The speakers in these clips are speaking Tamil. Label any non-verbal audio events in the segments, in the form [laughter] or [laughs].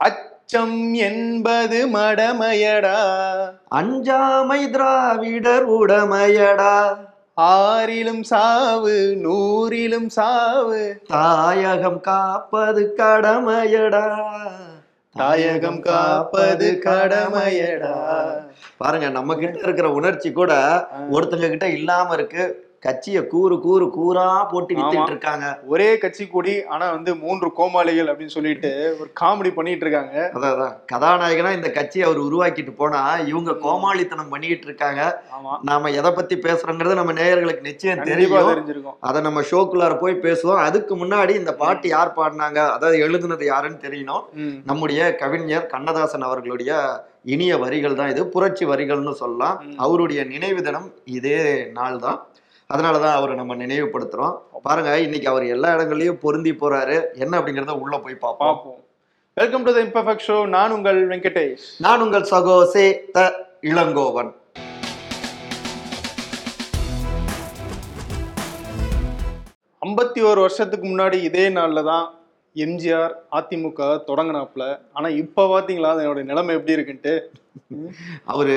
அச்சம் என்பது மடமையடா. அஞ்சாமை திராவிடர் உடமையடா. ஆறிலும் சாவு நூறிலும் சாவு. தாயகம் காப்பது கடமையடா. தாயகம் காப்பது கடமையடா. பாருங்க நம்ம கிட்ட இருக்கிற உணர்ச்சி கூட ஒருத்தங்க கிட்ட இல்லாம இருக்கு. கட்சிய கூறு கூறு கூறா போட்டு வித்துட்டு இருக்காங்க ஒரே கட்சி கூடி ஆனா வந்து மூன்று கோமாளிகள் அப்படின்னு சொல்லிட்டு ஒரு காமெடி பண்ணிட்டு இருக்காங்க அதான். கதாநாயகனா இந்த கட்சியை அவர் உருவாக்கிட்டு போனா இவங்க கோமாளித்தனம் பண்ணிக்கிட்டு இருக்காங்க நாம எதை பத்தி பேசுறோங்கிறது நம்ம நேயர்களுக்கு நிச்சயம் தெரியும். அதை நம்ம ஷோக்குள்ளார போய் பேசுவோம். அதுக்கு முன்னாடி இந்த பாட்டு யார் பாடினாங்க? அதாவது எழுதுனது யாருன்னு தெரியணும். நம்முடைய கவிஞர் கண்ணதாசன் அவர்களுடைய இனிய வரிகள் தான் இது புரட்சி வரிகள்னு சொல்லலாம். அவருடைய நினைவு தினம் இதே நாள் தான் அதனாலதான் அவரை நம்ம நினைவுபடுத்துறோம். பாருங்க இன்னைக்கு அவர் எல்லா இடங்கள்லயும் பொருந்தி போறாரு. என்ன அப்படிங்கறத உள்ள போய் பார்ப்போம். பார்ப்போம். Welcome to the imperfect show நான் உங்கள் வெங்கடேஷ். நான் உங்கள் சகோசே த இளங்கோவன். ஐம்பத்தி ஒரு வருஷத்துக்கு முன்னாடி இதே நாள்ல தான் எம்ஜிஆர் அதிமுக தொடங்கினாப்புல ஆனா இப்ப பாத்தீங்களா அதனோட நிலைமை எப்படி இருக்குன்ட்டு அவரு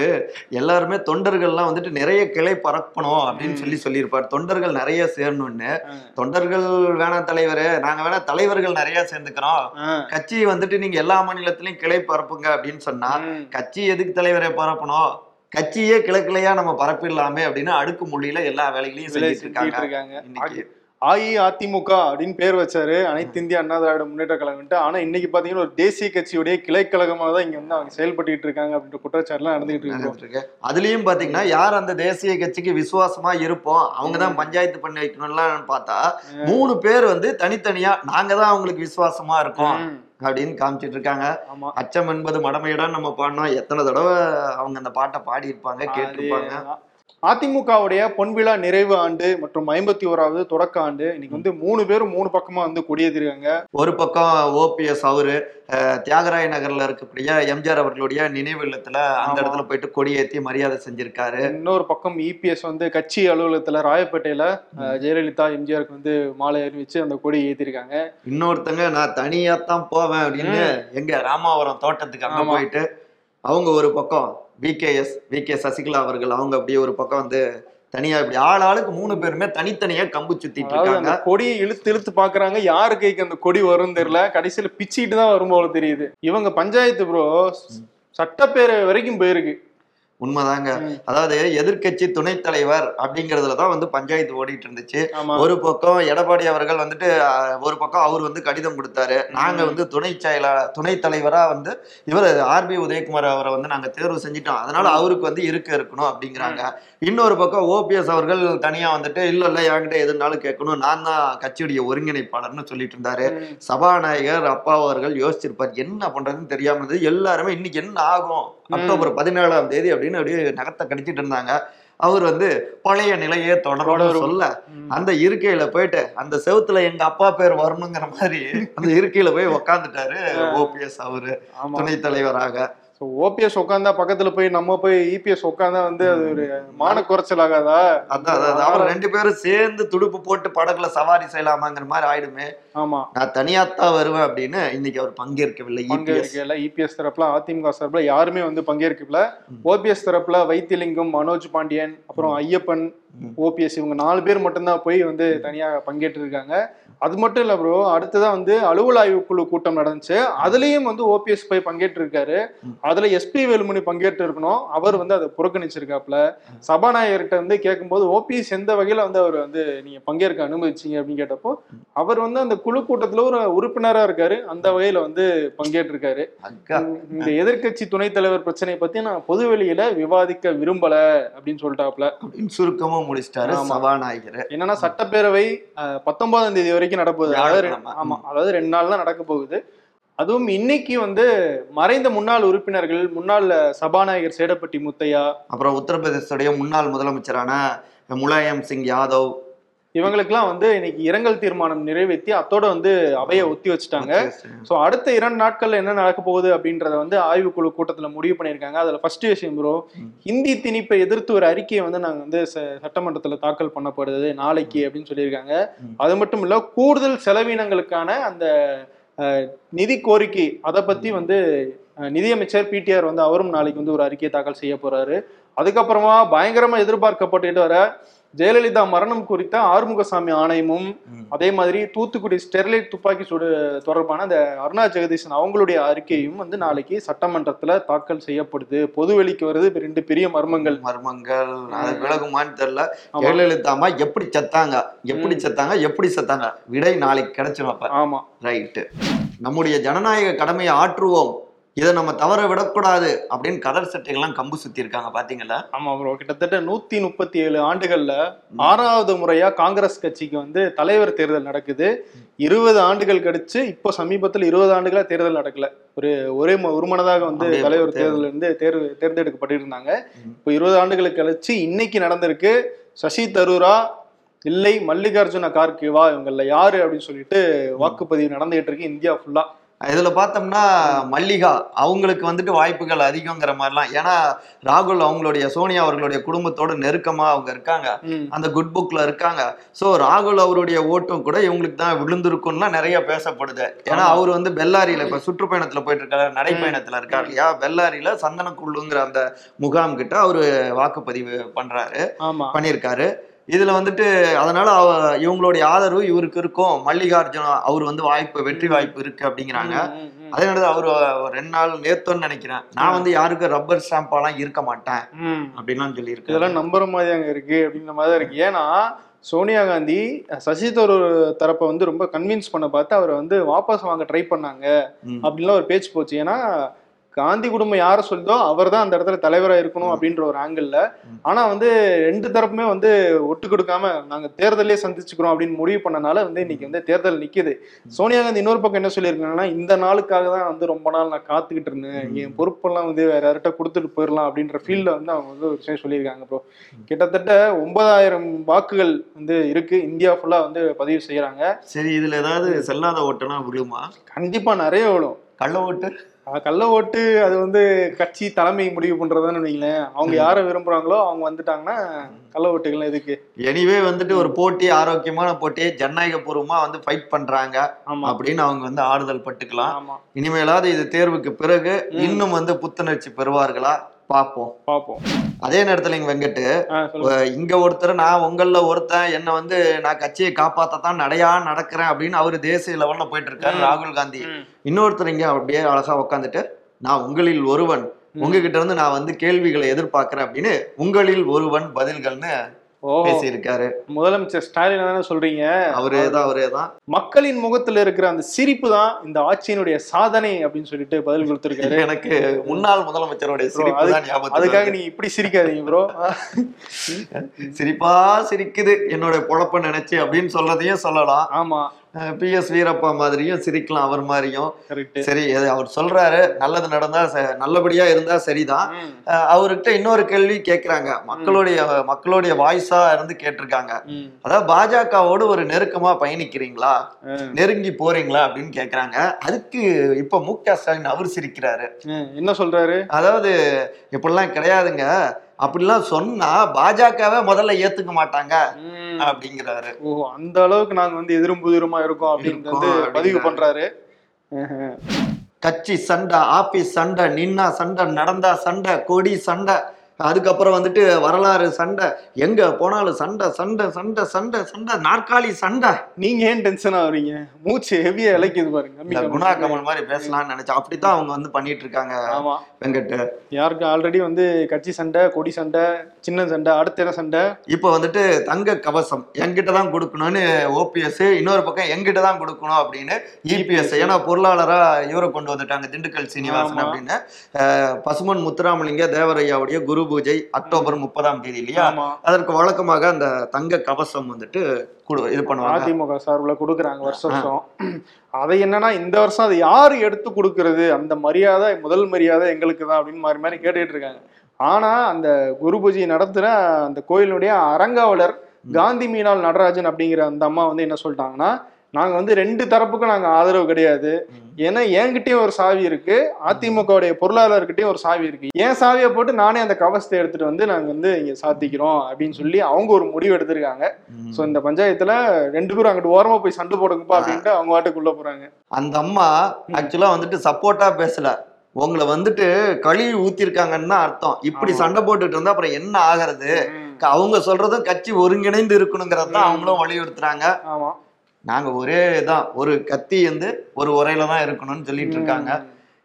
எல்லாருமே தொண்டர்கள்லாம் வந்துட்டு நிறைய கிளை பறக்கணும் அப்படின்னு. சொல்லி சொல்லியிருப்பார் தொண்டர்கள் நிறைய சேரணும்னு. தொண்டர்கள் வேணாம் தலைவரே நாங்க வேணா தலைவர்கள் நிறைய சேர்ந்துக்கிறோம். கட்சி வந்துட்டு நீங்க எல்லா மாநிலத்திலயும் கிளை பரப்புங்க அப்படின்னு சொன்னா. கட்சி எதுக்கு தலைவரை பரப்பணும் கட்சியே கிளை கிளையா நம்ம பரப்பிடலாமே அப்படின்னு அடுக்கு மொழியில எல்லா வேலைகளையும் விலை செஞ்சுட்டு இருக்காங்க அஇஅதிமுக அப்படின்னு பேர் வச்சாரு. அனைத்து இந்திய அண்ணா திராவிட முன்னேற்ற கழகம்ட்டு ஆனா இன்னைக்கு பாத்தீங்கன்னா ஒரு தேசிய கட்சியுடைய கிளை கழகமாக தான் இங்க வந்து அவங்க செயல்பட்டு இருக்காங்க அப்படின்ற குற்றச்சாட்டுலாம் நடந்துகிட்டு இருக்கு நடந்துட்டு இருக்கு. அதுலயும் பாத்தீங்கன்னா யார் அந்த தேசிய கட்சிக்கு விசுவாசமா இருப்போம்? அவங்க தான் பஞ்சாயத்து பண்ணி வைக்கணும்லாம் பார்த்தா மூணு பேர் வந்து தனித்தனியா நாங்க தான் அவங்களுக்கு விசுவாசமா இருக்கோம். அப்படின்னு காமிச்சிட்டு இருக்காங்க. ஆமா. அச்சம் என்பது மடமையிடம் நம்ம பாடினோம் எத்தனை தடவை அவங்க அந்த பாட்டை பாடி இருப்பாங்க கேட்டிருப்பாங்க. அதிமுகவுடைய பொன்விழா நிறைவு ஆண்டு மற்றும் ஐம்பத்தி ஓராவது தொடக்க ஆண்டு. இன்னைக்கு வந்து மூணு பேரும் மூணு பக்கமா வந்து கொடியேற்றிருக்காங்க ஒரு பக்கம் ஓபிஎஸ் அவரு தியாகராய நகர்ல இருக்கக்கூடிய எம்ஜிஆர் அவர்களுடைய நினைவு இல்லத்துல அந்த. இடத்துல போயிட்டு கொடியேத்தி மரியாதை செஞ்சிருக்காரு. இன்னொரு பக்கம் இபிஎஸ் வந்து கட்சி அலுவலகத்துல ராயப்பேட்டையில ஜெயலலிதா எம்ஜிஆருக்கு வந்து மாலை அறிவிச்சு அந்த கொடி ஏத்திருக்காங்க. இன்னொருத்தங்க நான் தனியா தான் போவேன் அப்படின்னு எங்க ராமாவரம் தோட்டத்துக்கு அங்க. போயிட்டு அவங்க ஒரு பக்கம் விகேஎஸ் விகே சசிகலா அவர்கள் அவங்க அப்படியே ஒரு பக்கம் வந்து தனியா இப்படி ஆள் ஆளுக்கு மூணு பேருமே தனித்தனியா கம்பு சுத்திட்டு இருக்காங்க. கொடியை இழுத்து இழுத்து பாக்குறாங்க. யாரு கைக்கு அந்த கொடி வரும் தெரியல. கடைசியில பிச்சிட்டு தான் வரும் போல தெரியுது. இவங்க பஞ்சாயத்து ப்ரோ சட்டப்பேரவை வரைக்கும் போயிருக்கு. உண்மைதாங்க. அதாவது எதிர்க்கட்சி துணைத் தலைவர் அப்படிங்கறதுல தான் வந்து பஞ்சாயத்து ஓடிட்டு இருந்துச்சு. ஒரு பக்கம் எடப்பாடி அவர்கள் வந்துட்டு ஒரு பக்கம் அவர் வந்து கடிதம் கொடுத்தாரு. நாங்க. வந்து துணை செயலா துணைத் தலைவரா வந்து இவர் ஆர்பி உதயகுமார் அவரை வந்து நாங்க தேர்வு செஞ்சிட்டோம். அதனால அவருக்கு வந்து இருக்க இருக்கணும் அப்படிங்கிறாங்க. இன்னொரு பக்கம் ஓபிஎஸ் அவர்கள் தனியா வந்துட்டு இல்ல இல்ல என்கிட்ட எதுனாலும் கேட்கணும். நான் தான் கட்சியுடைய ஒருங்கிணைப்பாளர்னு சொல்லிட்டு இருந்தாரு. சபாநாயகர் அப்பா அவர்கள் யோசிச்சிருப்பார். என்ன பண்றதுன்னு தெரியாம இருந்தது. எல்லாருமே இன்னைக்கு என்ன ஆகும்? அக்டோபர் பதினேழாம் தேதி அப்படின்னு அப்படியே நகத்தை கடிச்சிட்டு இருந்தாங்க. அவர் வந்து பழைய நிலையே தொடரும். சொல்ல. அந்த இருக்கையில போயிட்டு அந்த செவுத்துல எங்க அப்பா பேர் வரணுங்கிற மாதிரி அந்த இருக்கையில போய் உக்காந்துட்டாரு ஓபிஎஸ் அவரு துணைத் தலைவராக. ஸோ ஓபிஎஸ் உட்காந்தா பக்கத்துல போய் நம்ம போய் இபிஎஸ் உட்காந்தா வந்து அது ஒரு மான குறைச்சல் ஆகாதா? அதான். அவர் ரெண்டு பேரும் சேர்ந்து துடுப்பு போட்டு படகுல சவாரி செய்யலாமாங்கிற மாதிரி ஆயிடுமே. ஆமா. நான் தனியாத்தான் வருவேன் அப்படின்னு இன்னைக்கு அவர் பங்கேற்கவில்லை. பங்கேற்கல இபிஎஸ் தரப்புல அதிமுக தரப்புல யாருமே வந்து பங்கேற்கல ஓபிஎஸ் தரப்புல வைத்திலிங்கம் மனோஜ் பாண்டியன் அப்புறம் ஐயப்பன். ஓபிஎஸ் இவங்க நாலு பேர் மட்டும்தான் போய் வந்து தனியா பங்கேற்று இருக்காங்க அது மட்டும் இல்ல ப்ரோ அடுத்ததான் வந்து அலுவல் ஆய்வு குழு கூட்டம் நடந்துச்சு. அதுலயும் வந்து ஓபிஎஸ் போய் பங்கேற்று இருக்காரு ம். அதுல எஸ்பி வேலுமணி பங்கேற்று இருக்கணும் அவர் வந்து அதை புறக்கணிச்சிருக்காப்ல சபாநாயகர்கிட்ட வந்து கேட்கும்போது ஓபிஎஸ் எந்த வகையில வந்து அவர் வந்து நீங்க பங்கேற்க அனுமதிச்சீங்க? அப்படின்னு கேட்டப்போ அவர் வந்து அந்த குழு கூட்டத்துல ஒரு உறுப்பினரா இருக்காரு. அந்த வகையில வந்து பங்கேற்று இருக்காரு அக்கா இந்த எதிர்க்கட்சி துணைத் தலைவர் பிரச்சனை பத்தி நான் பொது வெளியில விவாதிக்க விரும்பல அப்படின்னு சொல்லிட்டாப்ல அப்படின்னு சுருக்கமா முடிச்சிட்டாரு. சபாநாயகர். என்னன்னா சட்டப்பேரவை பத்தொன்பதாம் தேதி வரைக்கும் நடப்போகுது. அதாவது. ஆமா. அதாவது ரெண்டு நாள் தான் நடக்க போகுது. அதுவும் இன்னைக்கு வந்து மறைந்த முன்னாள் உறுப்பினர்கள் முன்னாள் சபாநாயகர் சேடப்பட்டி முத்தையா அப்புறம் உத்தரப்பிரதேசத்துடைய முன்னாள் முதலமைச்சரான முலாயம் சிங் யாதவ் இவங்களுக்கெல்லாம் வந்து இன்னைக்கு இரங்கல் தீர்மானம் நிறைவேற்றி அத்தோட வந்து அவையை ஒத்தி வச்சுட்டாங்க. ஸோ அடுத்த இரண்டு நாட்கள்ல என்ன நடக்க போகுது அப்படின்றத வந்து ஆய்வுக்குழு கூட்டத்துல முடிவு பண்ணியிருக்காங்க. அதுல ஃபர்ஸ்ட் விஷயம் ப்ரோ. ஹிந்தி திணிப்பை எதிர்த்து ஒரு அறிக்கையை வந்து நாங்க வந்து ச- சட்டமன்றத்துல தாக்கல் பண்ணப்படுது நாளைக்கு அப்படின்னு சொல்லியிருக்காங்க. அது மட்டும் இல்ல கூடுதல் செலவினங்களுக்கான அந்த அஹ், நிதி கோரிக்கை அதை பத்தி வந்து நிதியமைச்சர் பிடிஆர் வந்து அவரும் நாளைக்கு வந்து ஒரு அறிக்கையை தாக்கல் செய்ய போறாரு. அதுக்கப்புறமா பயங்கரமா எதிர்பார்க்கப்பட்டுட்டு வர ஜெயலலிதா மரணம் குறித்த ஆறுமுகசாமி ஆணையமும். அதே மாதிரி தூத்துக்குடி ஸ்டெர்லைட் துப்பாக்கி சூடு தொடர்பான அந்த அருணா ஜெகதீசன் அவங்களுடைய அறிக்கையும் வந்து நாளைக்கு சட்டமன்றத்துல தாக்கல் செய்யப்படுது. பொதுவெளிக்கு வருது. ரெண்டு பெரிய மர்மங்கள். மர்மங்கள் அது விலகுமான்னு தெரியல. ஆமா. ஜெயலலிதா அம்மா எப்படி செத்தாங்க? எப்படி செத்தாங்க? எப்படி செத்தாங்க? விடை நாளைக்கு கிடைச்சிடும் ஆமா. ரைட்டு. நம்முடைய ஜனநாயக கடமையை ஆற்றுவோம். இதை நம்ம தவற விடக்கூடாது அப்படின்னு கதர் சட்டைகள்லாம் கம்பு சுத்தி இருக்காங்க பாத்தீங்களா? ஆமா ப்ரோ கிட்டத்தட்ட நூத்தி முப்பத்தி ஏழு ஆண்டுகள்ல ஆறாவது முறையா காங்கிரஸ் கட்சிக்கு வந்து தலைவர் தேர்தல் நடக்குது. இருபது ஆண்டுகள் கழிச்சு இப்போ சமீபத்தில் இருபது ஆண்டுகளா தேர்தல் நடக்கல. ஒரு ஒரே ஒருமனதாக வந்து தலைவர் தேர்தல். இருந்து தேர்வு தேர்ந்தெடுக்கப்பட்டிருந்தாங்க. இப்போ இருபது ஆண்டுகளுக்கு கழிச்சு இன்னைக்கு நடந்திருக்கு. சசி தரூரா இல்லை மல்லிகார்ஜுன கார்கேவா இவங்கள யாரு அப்படின்னு சொல்லிட்டு வாக்குப்பதிவு நடந்துகிட்டு இருக்கு. இந்தியா ஃபுல்லா இதுல பார்த்தோம்னா மல்லிகா அவங்களுக்கு வந்துட்டு வாய்ப்புகள் அதிகங்கிற மாதிரிலாம். ஏன்னா ராகுல் அவங்களுடைய சோனியா அவர்களுடைய குடும்பத்தோட நெருக்கமா அவங்க இருக்காங்க. அந்த குட் புக்ல இருக்காங்க. சோ ராகுல் அவருடைய ஓட்டும் கூட இவங்களுக்கு தான் விழுந்திருக்கும்லாம் நிறைய பேசப்படுது. ஏன்னா. அவர் வந்து பெல்லாரியில இப்ப சுற்றுப்பயணத்துல போயிட்டு இருக்காரு நடைப்பயணத்துல இருக்காரு இல்லையா? பெல்லாரியில சந்தனக்குள்ளுங்கிற அந்த முகாம் கிட்ட அவரு வாக்குப்பதிவு பண்றாரு ஆமா. பண்ணியிருக்காரு. இதுல வந்துட்டு அதனால அவ இவங்களுடைய ஆதரவு இவருக்கு இருக்கும். மல்லிகார்ஜுன அவர் வந்து வாய்ப்பு வெற்றி வாய்ப்பு இருக்கு அப்படிங்கிறாங்க. அதே நேரத்தில் அவர் ரெண்டு நாள் நேத்தோன்னு நினைக்கிறேன். நான் வந்து யாருக்கும் ரப்பர் ஸ்டாம்பாலாம் இருக்க மாட்டேன். அப்படின்லாம் சொல்லியிருக்கேன் இதெல்லாம் நம்புற மாதிரி அங்க இருக்கு அப்படின்ற மாதிரி தான் இருக்கு. ஏன்னா சோனியா காந்தி சசி தரூர் தரப்பை வந்து ரொம்ப கன்வின்ஸ் பண்ண பார்த்து அவரை வந்து வாபஸ் வாங்க ட்ரை பண்ணாங்க. அப்படின்லாம் ஒரு பேச்சு போச்சு. ஏன்னா காந்தி குடும்பம் யாரை சொல்லுதோ அவர் தான் அந்த இடத்துல தலைவரா இருக்கணும் அப்படின்ற ஒரு ஆங்கிள். ஆனா வந்து ரெண்டு தரப்புமே வந்து ஒட்டு கொடுக்காம நாங்க தேர்தலே சந்திச்சுக்கிறோம் அப்படின்னு முடிவு பண்ணனால வந்து இன்னைக்கு வந்து தேர்தல் நிக்குது. சோனியா காந்தி இன்னொரு பக்கம் என்ன சொல்லியிருக்காங்கன்னா இந்த நாளுக்காக தான் வந்து ரொம்ப நாள் நான் காத்துக்கிட்டு இருந்தேன். என் பொறுப்பெல்லாம் வந்து வேற யார்கிட்ட கொடுத்துட்டு போயிடலாம் அப்படின்ற ஃபீல்ட்ல வந்து அவங்க வந்து ஒரு விஷயம் சொல்லியிருக்காங்க ப்ரோ கிட்டத்தட்ட ஒன்பதாயிரம் வாக்குகள் வந்து இருக்கு. இந்தியா ஃபுல்லா வந்து பதிவு செய்யறாங்க. சரி இதுல ஏதாவது செல்லாத ஓட்டெல்லாம் விழுமா? கண்டிப்பா நிறைய விழும். கள்ள ஓட்டு? கள்ள ஓட்டு அது வந்து கட்சி தலைமை முடிவு பண்றதுன்னு வைங்களேன். அவங்க யாரை விரும்புறாங்களோ அவங்க வந்துட்டாங்கன்னா கள்ள ஓட்டுகள் எதுக்கு? எனிவே வந்துட்டு ஒரு போட்டி ஆரோக்கியமான போட்டி ஜனநாயக பூர்வமா வந்து ஃபைட் பண்றாங்க அப்படின்னு அவங்க வந்து ஆறுதல் பட்டுக்கலாம். இனிமேலாவது இது தேர்வுக்கு பிறகு. இன்னும் வந்து புத்துணர்ச்சி பெறுவார்களா? பார்ப்போம் பாப்போம். அதே நேரத்துல இங்க வெங்கட்டு இங்க ஒருத்தர் நான் உங்கள ஒருத்தன் என்ன வந்து நான் கட்சியை காப்பாத்தத்தான் நடையா நடக்கிறேன் அப்படின்னு அவரு தேசிய லெவல்ல போயிட்டு இருக்காரு. ராகுல் காந்தி. இன்னொருத்தர் இங்க அப்படியே அழகா உட்காந்துட்டு நான் உங்களில் ஒருவன் உங்ககிட்ட இருந்து நான் வந்து கேள்விகளை எதிர்பார்க்கிறேன் அப்படின்னு உங்களில் ஒருவன் பதில்கள்னு பேசியிருக்காரு. முதலமைச்சர் ஸ்டாலின் தானே சொல்றீங்க. அவரே தான் அவரே தான். மக்களின் முகத்துல இருக்கிற அந்த சிரிப்பு தான் இந்த ஆட்சியினுடைய சாதனை அப்படின்னு சொல்லிட்டு பதில் கொடுத்திருக்காரு. எனக்கு முன்னாள் முதலமைச்சருடைய சிரிப்பு தான் அதுக்காக. நீங்க இப்படி சிரிக்காதீங்க ப்ரோ. சிரிப்பா சிரிக்குது என்னோட பொழப்ப நினைச்சு அப்படின்னு சொல்றதையும் சொல்லலாம். ஆமா. பி எஸ் வீரப்பா மாதிரியும் சிரிக்கலாம் அவர் மாதிரியும். சரி அவர் சொல்றாரு நல்லது நடந்தா நல்லபடியா இருந்தா சரிதான். அவர்கிட்ட இன்னொரு கேள்வி கேக்குறாங்க. மக்களுடைய மக்களுடைய வாய்ஸா இருந்து கேட்டிருக்காங்க. அதாவது பாஜகவோடு ஒரு நெருக்கமா பயணிக்கிறீங்களா? நெருங்கி போறீங்களா? அப்படின்னு கேக்குறாங்க. அதுக்கு இப்ப மு க ஸ்டாலின் அவர் சிரிக்கிறாரு. என்ன சொல்றாரு? அதாவது இப்படிலாம் கிடையாதுங்க. அப்படிலாம் சொன்னா பாஜகவே முதல்ல ஏத்துக்க மாட்டாங்க. அப்படிங்கிறாரு ஓ அந்த அளவுக்கு நாங்க வந்து எதிரும் புதிருமா இருக்கோம் அப்படின்னு வந்து பதிவு. பண்றாரு கட்சி சண்டை ஆபீஸ் சண்டை நின்னா சண்டை நடந்தா சண்டை கொடி சண்டை அதுக்கப்புறம் வந்துட்டு வரலாறு சண்டை. எங்க போனாலும் சண்டை சண்டை சண்டை சண்டை சண்டை நாற்காலி சண்டை. நீங்க ஏன் டென்ஷன் ஆகுறீங்க? மூச்சு ஹெவியா இழைக்குது பாருங்க. குணா. கமல் மாதிரி பேசலாம்னு நினைச்சேன். அப்படித்தான் அவங்க வந்து பண்ணிட்டு இருக்காங்க ஆமா. வெங்கட் யாருக்கு ஆல்ரெடி வந்து கட்சி சண்டை கொடி சண்டை சின்ன சண்டை அடுத்த சண்டை? இப்போ வந்துட்டு தங்க கவசம் என்கிட்ட தான் கொடுக்கணும்னு ஓபிஎஸ் இன்னொரு பக்கம் என்கிட்ட தான் கொடுக்கணும் அப்படின்னு இபிஎஸ் ஏன்னா பொருளாளரா இவரை கொண்டு வந்துட்டாங்க திண்டுக்கல் சீனிவாசன். அப்படின்னு. பசுமன் முத்துராமலிங்க தேவரையாவுடைய குரு பூஜை அக்டோபர் முப்பதாம் தேதி இல்லையா? அதற்கு வழக்கமாக அந்த தங்க கவசம் வந்துட்டு குடு- இது பண்ணுவாங்க. அதிமுக சார்பில் கொடுக்குறாங்க வருஷம் வருஷம். அதை என்னன்னா இந்த வருஷம் அதை யாரு எடுத்து கொடுக்கறது? அந்த மரியாதை முதல் மரியாதை எங்களுக்கு தான் அப்படின்னு மாறி மாறி கேட்டுட்டு இருக்காங்க. ஆனா அந்த குரு பூஜை நடத்துற அந்த கோயிலுடைய அரங்காவலர் காந்தி மீனால் நடராஜன் அப்படிங்கிற அந்த அம்மா வந்து என்ன சொல்லிட்டாங்கன்னா நாங்க வந்து ரெண்டு தரப்புக்கும் நாங்க ஆதரவு கிடையாது. ஏன்னா என்கிட்டயும் ஒரு சாவி இருக்கு. அதிமுகவுடைய பொருளாளர்கிட்டயும் ஒரு சாவி இருக்கு. என் சாவியை போட்டு நானே அந்த கவசத்தை எடுத்துட்டு வந்து நாங்க வந்து இங்க சாத்திக்கிறோம் அப்படின்னு சொல்லி அவங்க ஒரு முடிவு எடுத்திருக்காங்க. சோ இந்த பஞ்சாயத்துல ரெண்டு பேரும் அங்கிட்டு ஓரமா போய் சண்டை போடுங்கப்பா அப்படின்ட்டு அவங்க வாட்டுக்குள்ள போறாங்க. அந்த அம்மா ஆக்சுவலா வந்துட்டு சப்போர்ட்டா பேசல. உங்களை வந்துட்டு கழுவி ஊத்திருக்காங்கன்னு அர்த்தம். இப்படி ஆமா. சண்டை போட்டுட்டு இருந்தா அப்புறம் என்ன ஆகிறது? அவங்க சொல்றதும் கட்சி ஒருங்கிணைந்து இருக்கணுங்கிறத. அவங்களும் வலியுறுத்துறாங்க. நாங்க ஒரே தான் ஒரு கத்தி வந்து ஒரு உரையில தான் இருக்கணும்னு சொல்லிட்டு இருக்காங்க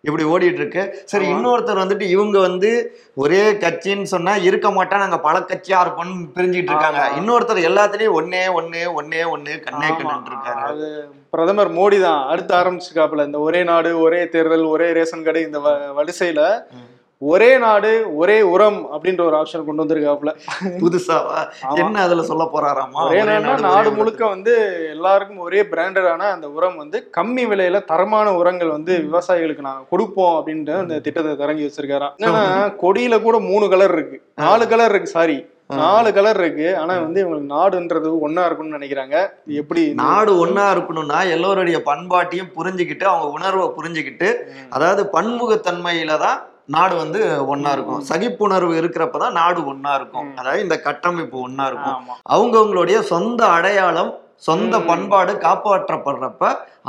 இப்படி ஓடிட்டு இருக்கு சரி. இன்னொருத்தர் வந்துட்டு இவங்க வந்து ஒரே கட்சின்னு சொன்னா இருக்க மாட்டா நாங்க பல கட்சியா இருப்போம்னு பிரிஞ்சிட்டு இருக்காங்க. இன்னொருத்தர் எல்லாத்துலயும் ஒன்னே ஒண்ணு ஒன்னே ஒண்ணு கண்ணே. கண்ணு இருக்காரு அது பிரதமர் மோடி தான் அடுத்து ஆரம்பிச்சிருக்காப்புல இந்த ஒரே நாடு ஒரே தேர்தல் ஒரே ரேஷன் கடை இந்த வரிசையில. ஒரே நாடு ஒரே உரம் அப்படின்ற ஒரு ஆப்ஷன் கொண்டு வந்திருக்காப்புல. புதுசாவா. என்ன அதுல சொல்ல போறாராமா? ஒரே நாடு, முழுக்க வந்து எல்லாருக்கும் ஒரே பிராண்டடான அந்த உரம் வந்து கம்மி விலையில தரமான உரங்கள் வந்து விவசாயிகளுக்கு நாங்க கொடுப்போம் அப்படின்ட்டு அந்த திட்டத்தை தொடங்கி வச்சிருக்காராம் என்னன்னா கொடியில கூட மூணு கலர் இருக்கு. நாலு கலர் இருக்கு சாரி நாலு கலர் இருக்கு. ஆனா வந்து இவங்களுக்கு நாடுன்றது ஒன்னா இருக்கும்னு நினைக்கிறாங்க. எப்படி நாடு ஒண்ணா இருக்கணும்னா எல்லோருடைய பண்பாட்டையும் புரிஞ்சுக்கிட்டு அவங்க உணர்வை புரிஞ்சுக்கிட்டு அதாவது பன்முகத்தன்மையில தான் நாடு வந்து ஒண்ணா இருக்கும். சகிப்புணர்வு இருக்கிறப்ப தான் நாடு ஒண்ணா இருக்கும். அதாவது இந்த கட்டமைப்பு ஒண்ணா இருக்கும். அவங்கவுங்களுடைய சொந்த அடையாளம் சொந்த. பண்பாடு காப்பாற்றப்படுறப்ப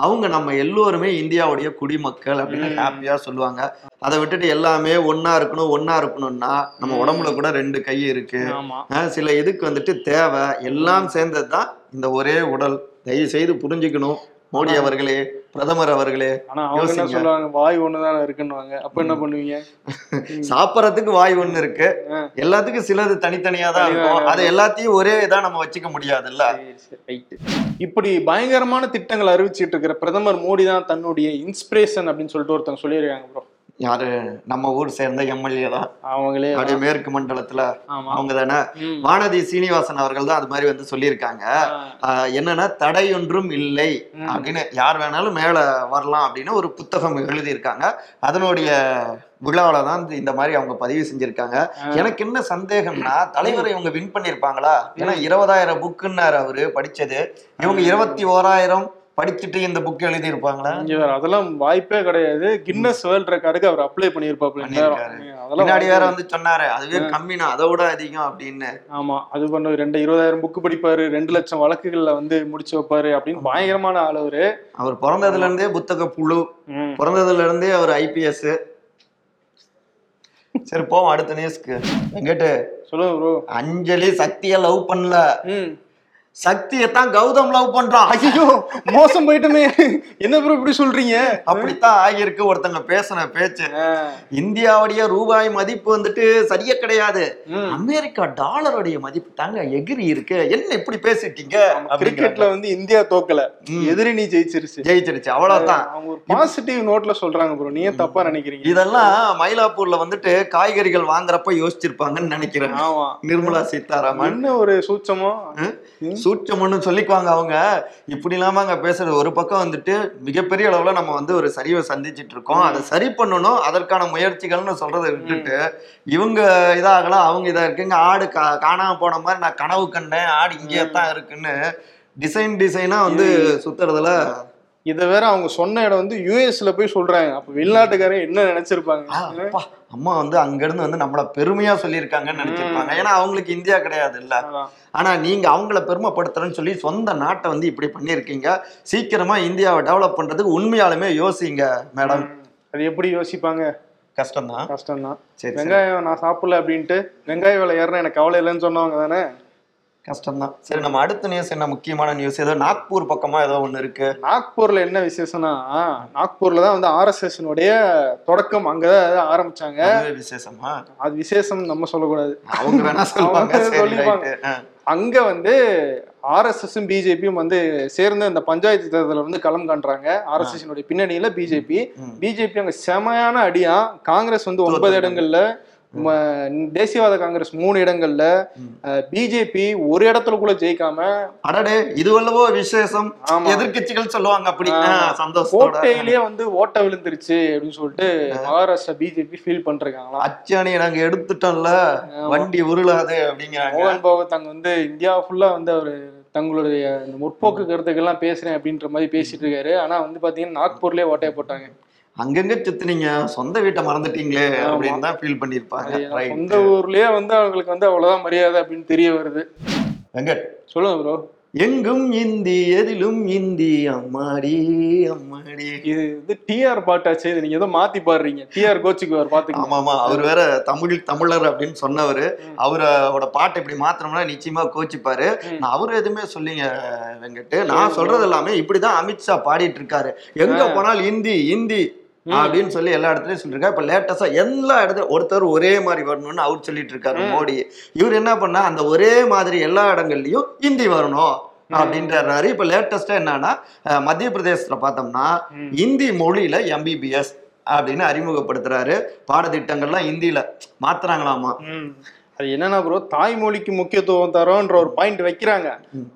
அவங்க நம்ம எல்லோருமே இந்தியாவுடைய குடிமக்கள் அப்படின்னு. ஹாப்பியா சொல்லுவாங்க. அதை விட்டுட்டு எல்லாமே ஒண்ணா இருக்கணும் ஒண்ணா இருக்கணும்னா நம்ம. உடம்புல கூட ரெண்டு கை இருக்கு. சில இதுக்கு வந்துட்டு தேவை. எல்லாம் சேர்ந்தது தான் இந்த ஒரே உடல். தயவு செய்து புரிஞ்சுக்கணும். மோடி. அவர்களே பிரதமர் அவர்களே ஆனா அவங்க என்ன யோசிங்க. சொல்லுவாங்க வாய் ஒண்ணுதானே இருக்குன்னுவாங்க அப்ப என்ன பண்ணுவீங்க. [laughs] சாப்பிடறதுக்கு வாய் ஒண்ணு இருக்கு. எல்லாத்துக்கும் சிலது தனித்தனியா தான் இருக்கும் அது எல்லாத்தையும் ஒரே இதா நம்ம வச்சுக்க முடியாதுல்ல. இப்படி பயங்கரமான திட்டங்கள் அறிவிச்சிட்டு இருக்கிற பிரதமர் மோடி தான் தன்னுடைய இன்ஸ்பிரேஷன் அப்படின்னு சொல்லிட்டு ஒருத்தவங்க சொல்லியிருக்காங்க ப்ரோ யாரு? நம்ம ஊர் சேர்ந்த எம்எல்ஏ தான். அவங்களே அப்படியே மேற்கு மண்டலத்துல அவங்க தானே. வானதி சீனிவாசன் அவர்கள் தான் அது மாதிரி வந்து சொல்லியிருக்காங்க. என்னன்னா தடையொன்றும் இல்லை. அப்படின்னு யார் வேணாலும் மேல வரலாம் அப்படின்னு ஒரு புத்தகம் எழுதியிருக்காங்க. அதனுடைய விழாவில தான் இந்த- மாதிரி அவங்க பதிவு செஞ்சிருக்காங்க. எனக்கு என்ன சந்தேகம்னா தலைவரை இவங்க வின் பண்ணிருப்பாங்களா ஏன்னா இருபதாயிரம் புக்குன்னாரு அவரு படிச்சது. இவங்க இருபத்தி ஓராயிரம் படிச்சுட்டு இந்த புக் எழுதி இருப்பாங்களா இங்க வேற அதெல்லாம் வாய்ப்பே கிடையாது. கின்னஸ் வேர்ல்ட் ரெக்கார்டுக்கு அவர் அப்ளை பண்ணியிருப்பாப்ல பின்னாடி வேற வந்து சொன்னாரு அதுவே கம்மினா அதை விட அதிகம் அப்படின்னு. ஆமா அது பண்ண ரெண்டு இருபதாயிரம் புக் படிப்பாரு ரெண்டு லட்சம் வழக்குகள்ல வந்து முடிச்சு வைப்பாரு அப்படின்னு பயங்கரமான ஆள் அவரு. அவர் பிறந்ததுல இருந்தே புத்தக புழு. பிறந்ததுல இருந்தே அவர் ஐபிஎஸ் சரி போவோம் அடுத்த நியூஸ்க்கு எங்கிட்டு? சொல்லுங்க ப்ரோ அஞ்சலி சக்திய லவ் பண்ணல. சக்தியை தான் கௌதம் லவ் பண்றான். ஐயோ மோசம் போயிட்டுமே. என்ன ப்ரோ இப்படி சொல்றீங்க? அப்படித்தான் ஆகியிருக்கு ஒருத்தங்க பேசின பேச்சு. இந்தியாவுடைய ரூபாய் மதிப்பு வந்துட்டு சரியா கிடையாது. அமெரிக்கா டாலருடைய மதிப்பு தாங்க எகிரி இருக்கு. என்ன இப்படி பேசிட்டீங்க. கிரிக்கெட்ல வந்து இந்தியா தோக்கல. எதிரி நீ ஜெயிச்சிருச்சு. ஜெயிச்சிருச்சு. அவ்வளவுதான். அவங்க ஒரு பாசிட்டிவ் நோட்ல சொல்றாங்க ப்ரோ நீ ஏன் தப்பா நினைக்கிறீங்க. இதெல்லாம் மயிலாப்பூர்ல வந்துட்டு காய்கறிகள் வாங்குறப்ப யோசிச்சிருப்பாங்கன்னு நினைக்கிறேன். நிர்மலா சீதாராமன். என்ன ஒரு சூட்சமோ சூட்சம்னு சொல்லிக்குவாங்க அவங்க. இப்படி இல்லாம அங்க பேசுறது ஒரு பக்கம் வந்துட்டு மிகப்பெரிய அளவுல நம்ம வந்து ஒரு சரிவை சந்திச்சிட்டு இருக்கோம். அதை சரி பண்ணணும். அதற்கான முயற்சிகள்னு சொல்றதை விட்டுட்டு இவங்க இதாகலாம் அவங்க இதா இருக்குங்க. ஆடு கா காணாம போன மாதிரி நான் கனவு கண்டேன். ஆடு இங்கேயே தான் இருக்குன்னு டிசைன் டிசைனா வந்து சுத்துறதுல இத வேற அவங்க சொன்ன இடம் வந்து யூஎஸ்ல போய் சொல்றாங்க. அப்ப வெளிநாட்டுக்காரன் என்ன நினைச்சிருப்பாங்க? அம்மா வந்து அங்க இருந்து வந்து நம்மள பெருமையா சொல்லியிருக்காங்கன்னு நினைச்சிருப்பாங்க. ஏன்னா அவங்களுக்கு இந்தியா கிடையாது இல்ல. ஆனா நீங்க அவங்கள பெருமைப்படுத்துறேன்னு சொல்லி சொந்த நாட்டை வந்து இப்படி பண்ணியிருக்கீங்க. சீக்கிரமா இந்தியாவை டெவலப் பண்றதுக்கு உண்மையாலுமே யோசிங்க மேடம். அது எப்படி யோசிப்பாங்க? கஷ்டம்தான். கஷ்டம்தான். சரி சரி. வெங்காயம் நான் சாப்பிடல அப்படின்ட்டு வெங்காய விலை ஏறினா எனக்கு கவலை இல்லைன்னு சொன்னவங்க தானே? கஷ்டம்தான். சரி நம்ம அடுத்த நியூஸ் என்ன முக்கியமான நியூஸ் ஏதோ நாக்பூர் பக்கமா ஏதோ ஒண்ணு இருக்கு. நாக்பூர்ல என்ன விசேஷம்னா நாக்பூர்ல தான் வந்து ஆர்எஸ்எஸ் தொடக்கம். அங்கதான் ஆரம்பிச்சாங்க. அதுவே விசேஷமா? அது விசேஷம் நம்ம சொல்லக்கூடாது. அவங்க வேணா சொல்லுவாங்க. அங்க வந்து ஆர்எஸ்எஸும் பிஜேபியும் வந்து சேர்ந்து இந்த பஞ்சாயத்து தேர்தலில் வந்து களம் காண்றாங்க. ஆர்எஸ்எஸ் பின்னணியில பிஜேபி. பிஜேபி அங்க செமையான அடியா காங்கிரஸ் வந்து ஒன்பது. இடங்கள்ல தேசியவாத காங்கிரஸ் மூணு இடங்கள்ல. பிஜேபி ஒரு இடத்துல கூட ஜெயிக்காம அடடே இதுவல்லவோ விசேஷம். ஆமா. எதிர்க்கட்சிகள் சொல்லுவாங்க அப்படி. கோட்டையிலேயே வந்து ஓட்ட விழுந்துருச்சு அப்படின்னு சொல்லிட்டு மகாராஷ்டிரா பிஜேபி ஃபீல் பண்றாங்களாம் அச்சாணியை நாங்க எடுத்துட்டோம்ல. வண்டி உருளாது அப்படிங்கிறாங்க. மோகன் பகவத் அங்க வந்து இந்தியா ஃபுல்லா வந்து அவரு தங்களுடைய முற்போக்கு கருத்துக்கள்லாம் பேசுறேன் அப்படின்ற மாதிரி பேசிட்டு இருக்காரு. ஆனா வந்து பாத்தீங்கன்னா நாக்பூர்லயே ஓட்டையை போட்டாங்க. அங்கங்க சுத்துனீங்க. சொந்த வீட்டை மறந்துட்டீங்களே. அப்படின்னு தான் ஃபீல் Right. சொந்த ஊர்லயே வந்து அவங்களுக்கு வந்து அவ்வளவுதான் மரியாதை அப்படின்னு தெரிய வருது. வெங்கட். சொல்லுங்க ப்ரோ எங்கும் இந்தி எதிலும் இந்தி. அம்மாடி அம்மாடி. இது வந்து டிஆர் பாட்டாச்சு. இது நீங்க ஏதோ மாத்தி பாடுறீங்க. டிஆர் கோச்சுக்குவார் பாத்துக்கலாம் ஆமா ஆமா அவர் வேற தமிழ் தமிழர் அப்படின்னு சொன்னவரு. அவரோட பாட்டை இப்படி மாத்தினோம்னா நிச்சயமா கோச்சிப்பாரு. நான் அவரு எதுவுமே சொல்லிங்க வெங்கட் நான் சொல்றது எல்லாமே இப்படிதான் அமித்ஷா பாடிட்டு இருக்காரு. எங்க. போனாலும் இந்தி இந்தி. அப்படின்னு சொல்லி எல்லா இடத்துலயும் சொல்லிருக்காரு இப்ப லேட்டஸ்டா எல்லா இடத்துலயும் ஒருத்தர் ஒரே மாதிரி வரணும்னு அவர் சொல்லிட்டு இருக்காரு. மோடி இவர் என்ன பண்ணா அந்த ஒரே மாதிரி எல்லா இடங்கள்லயும் இந்தி வரணும். அப்படின்றாரு இப்ப லேட்டஸ்டா என்னன்னா மத்திய பிரதேசத்துல பார்த்தோம்னா. இந்தி மொழியில எம்பிபிஎஸ் அப்படின்னு அறிமுகப்படுத்துறாரு பாடத்திட்டங்கள்லாம் இந்தியில மாத்துறாங்களாமா. அது என்னன்னா ப்ரோ தாய்மொழிக்கு முக்கியத்துவம் தரோன்ற ஒரு பாயிண்ட் வைக்கிறாங்க.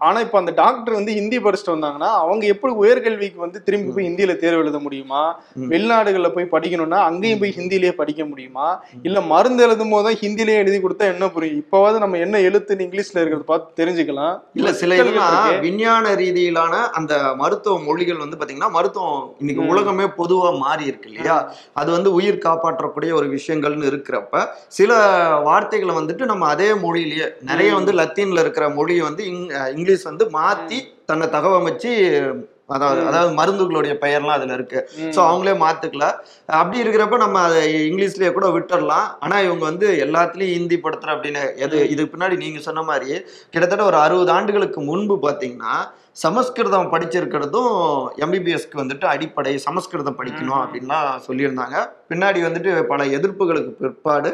ஆனா இப்ப அந்த டாக்டர் வந்து ஹிந்தி படிச்சுட்டு வந்தாங்கன்னா அவங்க எப்படி உயர்கல்விக்கு வந்து திரும்பி போய் ஹிந்தியில தேர்வு எழுத முடியுமா. வெளிநாடுகள்ல போய் படிக்கணும்னா அங்கேயும் போய் ஹிந்திலேயே படிக்க முடியுமா? இல்ல மருந்து எழுதும் போது தான் ஹிந்திலேயே எழுதி கொடுத்தா என்ன புரியும்? இப்பவாவது நம்ம என்ன எழுத்துன்னு இங்கிலீஷ்ல இருக்கிறத பார்த்து தெரிஞ்சுக்கலாம். இல்ல சில இதெல்லாம். விஞ்ஞான ரீதியிலான அந்த மருத்துவ மொழிகள் வந்து பாத்தீங்கன்னா மருத்துவம் இன்னைக்கு. உலகமே பொதுவா மாறி இருக்கு இல்லையா? அது வந்து உயிர் காப்பாற்றக்கூடிய ஒரு விஷயங்கள்னு இருக்கிறப்ப சில வார்த்தைகளை வந்துட்டு நம்ம அதே மொழியிலேயே நிறைய. வந்து லத்தீன்ல இருக்கிற மொழியை வந்து இங்கிலீஷ் வந்து மாத்தி தன்னை தகவமைச்சு அதாவது. அதாவது மருந்துகளுடைய பெயர்லாம் அதுல இருக்கு. ஸோ அவங்களே மாத்துக்கல அப்படி இருக்கிறப்ப நம்ம அதை இங்கிலீஷ்லயே கூட விட்டுறலாம் ஆனா இவங்க வந்து எல்லாத்துலயும் ஹிந்தி படுத்துற அப்படின்னு எது இதுக்கு பின்னாடி நீங்க சொன்ன மாதிரி கிட்டத்தட்ட ஒரு அறுபது ஆண்டுகளுக்கு முன்பு பாத்தீங்கன்னா சமஸ்கிருதம் படிச்சிருக்கிறதும் எம்பிபிஎஸ்க்கு வந்துட்டு அடிப்படை சமஸ்கிருதம் படிக்கணும். அப்படின்லாம் சொல்லியிருந்தாங்க பின்னாடி வந்துட்டு பல எதிர்ப்புகளுக்கு பிற்பாடு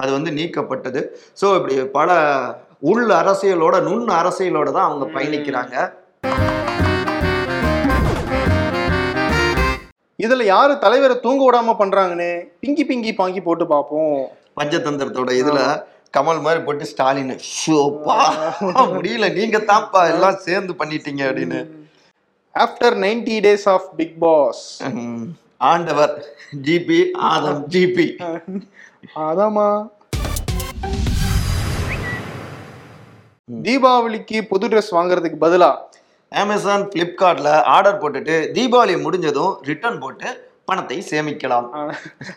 அது வந்து நீக்கப்பட்டது. ஸோ இப்படி பல உள் அரசியலோட நுண் அரசியலோட தான் அவங்க. பயணிக்கிறாங்க. இதுல யாரு தலைவரை தூங்க விடாம பண்றாங்கன்னு பிங்கி பிங்கி பாங்கி போட்டு பார்ப்போம். பஞ்சதந்திரத்தோட இதுல கமல் மாதிரி போட்டு ஸ்டாலின் ஷோப்பா [laughs] முடியல நீங்க தான்ப்பா எல்லாம் சேர்ந்து பண்ணிட்டீங்க அப்படின்னு. After 90 days of Bigg Boss. ஆண்டவர் ஜிபி ஆதம் ஜிபி. அதாமா தீபாவளிக்கு புது ட்ரெஸ் வாங்குறதுக்கு பதிலா? அமேசான் பிளிப்கார்ட்ல ஆர்டர் போட்டுட்டு தீபாவளி முடிஞ்சதும் ரிட்டர்ன் போட்டு பணத்தை சேமிக்கலாம்.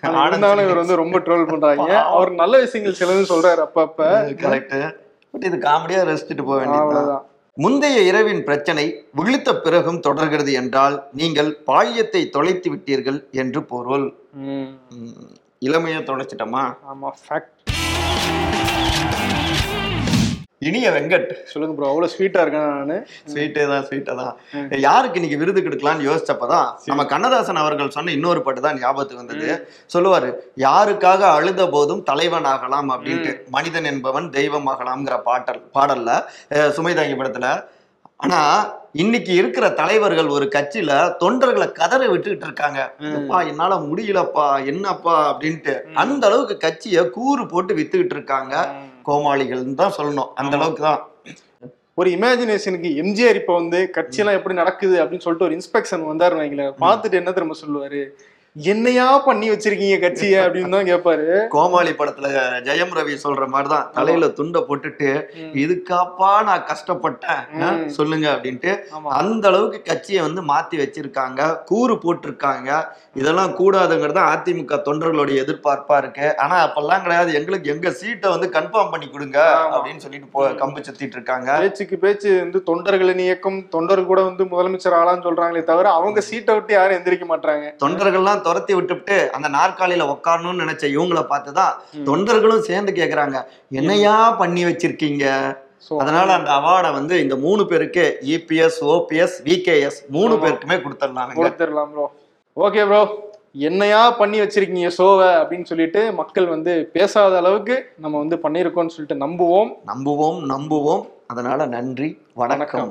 ஆனா இருந்தாலும் இவர் வந்து ரொம்ப ட்ரோல் பண்றாங்க. அவர் நல்ல விஷயங்கள் சிலது சொல்றாரு அப்பப்ப. கரெக்ட் பட் இது காமெடியா ரசிச்சுட்டு போக வேண்டியது முந்தைய இரவின் பிரச்சனை விழித்த பிறகும் தொடர்கிறது என்றால் நீங்கள் பால்யத்தை தொலைத்து விட்டீர்கள் என்று பொருள். இளமையை தொலைச்சிட்டோமா? ஆமா ஃபேக்ட் இனிய வெங்கட். சொல்லுங்க ப்ரோ அவ்வளவு ஸ்வீட்டா இருக்கேன் நானு. ஸ்வீட்டே தான் ஸ்வீட்டே தான். யாருக்கு இன்னைக்கு விருது கொடுக்கலாம்னு யோசிச்சப்பதான் நம்ம கண்ணதாசன் அவர்கள் சொன்ன இன்னொரு பாட்டு தான் ஞாபகத்துக்கு வந்தது. சொல்லுவாரு யாருக்காக அழுத போதும் தலைவன் ஆகலாம் அப்படின்ட்டு. மனிதன் என்பவன் தெய்வம் ஆகலாம்ங்கிற பாட்டல் பாடல்ல சுமைதாங்கி படத்துல. ஆனா இன்னைக்கு இருக்கிற தலைவர்கள் ஒரு கட்சியில தொண்டர்களை கதற விட்டுக்கிட்டு இருக்காங்க. அப்பா என்னால முடியலப்பா என்னப்பா? அப்படின்ட்டு. அந்த அளவுக்கு கட்சியை கூறு போட்டு வித்துக்கிட்டு இருக்காங்க. கோமாளிகள்னு தான் சொல்லணும். அந்த அளவுக்கு தான். ஒரு இமேஜினேஷனுக்கு எம்ஜிஆர் இப்ப வந்து கட்சியெல்லாம் எப்படி நடக்குது அப்படின்னு சொல்லிட்டு ஒரு இன்ஸ்பெக்ஷன் வந்தாரு வைங்களேன். பார்த்துட்டு என்ன திரும்ப சொல்லுவாரு? என்னையா பண்ணி வச்சிருக்கீங்க கட்சிய அப்படின்னு தான் கேட்பாரு கோமாளி படத்துல ஜெயம் ரவி சொல்ற மாதிரிதான் தலையில துண்டை போட்டுட்டு. இதுக்காப்பா நான் கஷ்டப்பட்டேன். சொல்லுங்க அப்படின்ட்டு அந்த அளவுக்கு கட்சியை வந்து மாத்தி வச்சிருக்காங்க கூறு போட்டிருக்காங்க. இதெல்லாம் கூடாதுங்கிறது அதிமுக தொண்டர்களுடைய எதிர்பார்ப்பா இருக்கு. ஆனா அப்பெல்லாம் கிடையாது. எங்களுக்கு எங்க சீட்டை வந்து கன்ஃபார்ம் பண்ணி கொடுங்க. அப்படின்னு சொல்லிட்டு கம்பு சுத்திட்டு இருக்காங்க. பேச்சுக்கு பேச்சு வந்து தொண்டர்களின் இயக்கம் தொண்டர் கூட வந்து முதலமைச்சர் ஆளான்னு சொல்றாங்களே தவிர அவங்க சீட்டை விட்டு யாரும் எந்திரிக்க மாட்டாங்க தொண்டர்கள்லாம் துரத்தி விட்டுவிட்டு அந்த நாற்காலியில உட்காரணும்னு நினைச்ச இவங்கள பார்த்துதான் தொண்டர்களும் சேர்ந்து கேக்குறாங்க. என்னையா பண்ணி வச்சிருக்கீங்க? அதனால அந்த அவார்டை வந்து இந்த மூணு பேருக்கு இபிஎஸ் ஓபிஎஸ் விகேஎஸ் மூணு. பேருக்குமே கொடுத்துடலாம் கொடுத்துடலாம் ப்ரோ ஓகே ப்ரோ என்னையா பண்ணி வச்சிருக்கீங்க ஷோவை அப்படின்னு சொல்லிட்டு மக்கள் வந்து பேசாத அளவுக்கு நம்ம வந்து பண்ணியிருக்கோம்னு சொல்லிட்டு நம்புவோம். நம்புவோம் நம்புவோம். அதனால நன்றி வணக்கம்.